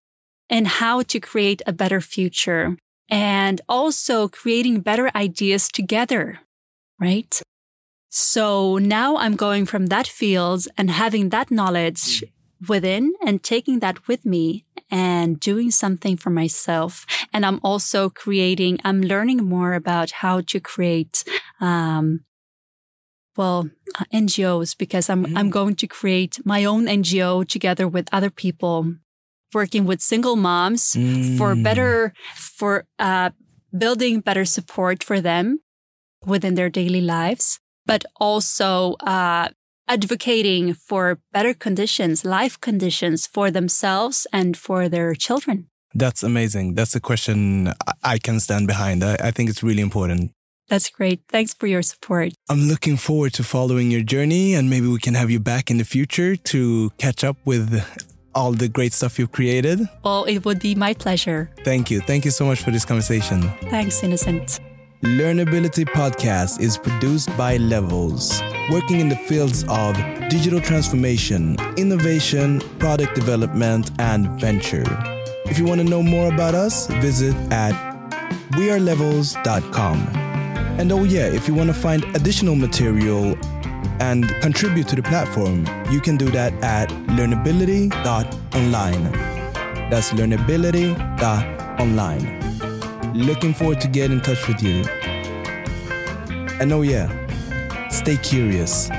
in how to create a better future and also creating better ideas together. Right. So now I'm going from that field and having that knowledge within and taking that with me and doing something for myself. And I'm also creating, I'm learning more about how to create, um, well, uh, NGOs because I'm, I'm going to create my own NGO together with other people working with single moms for Mm. better, for, uh, building better support for them within their daily lives, but also uh, advocating for better conditions, life conditions for themselves and for their children. That's amazing. That's a question I- I can stand behind. I, I think it's really important. That's great. Thanks for your support. I'm looking forward to following your journey and maybe we can have you back in the future to catch up with all the great stuff you've created. Well, it would be my pleasure. Thank you. Thank you so much for this conversation. Thanks, Innocent. Learnability Podcast is produced by Levels, working in the fields of digital transformation, innovation, product development, and venture. If you want to know more about us, visit at wearelevels.com. And oh, yeah, if you want to find additional material and contribute to the platform, you can do that at learnability.online. That's learnability.online. Looking forward to get in touch with you. And oh, yeah, stay curious.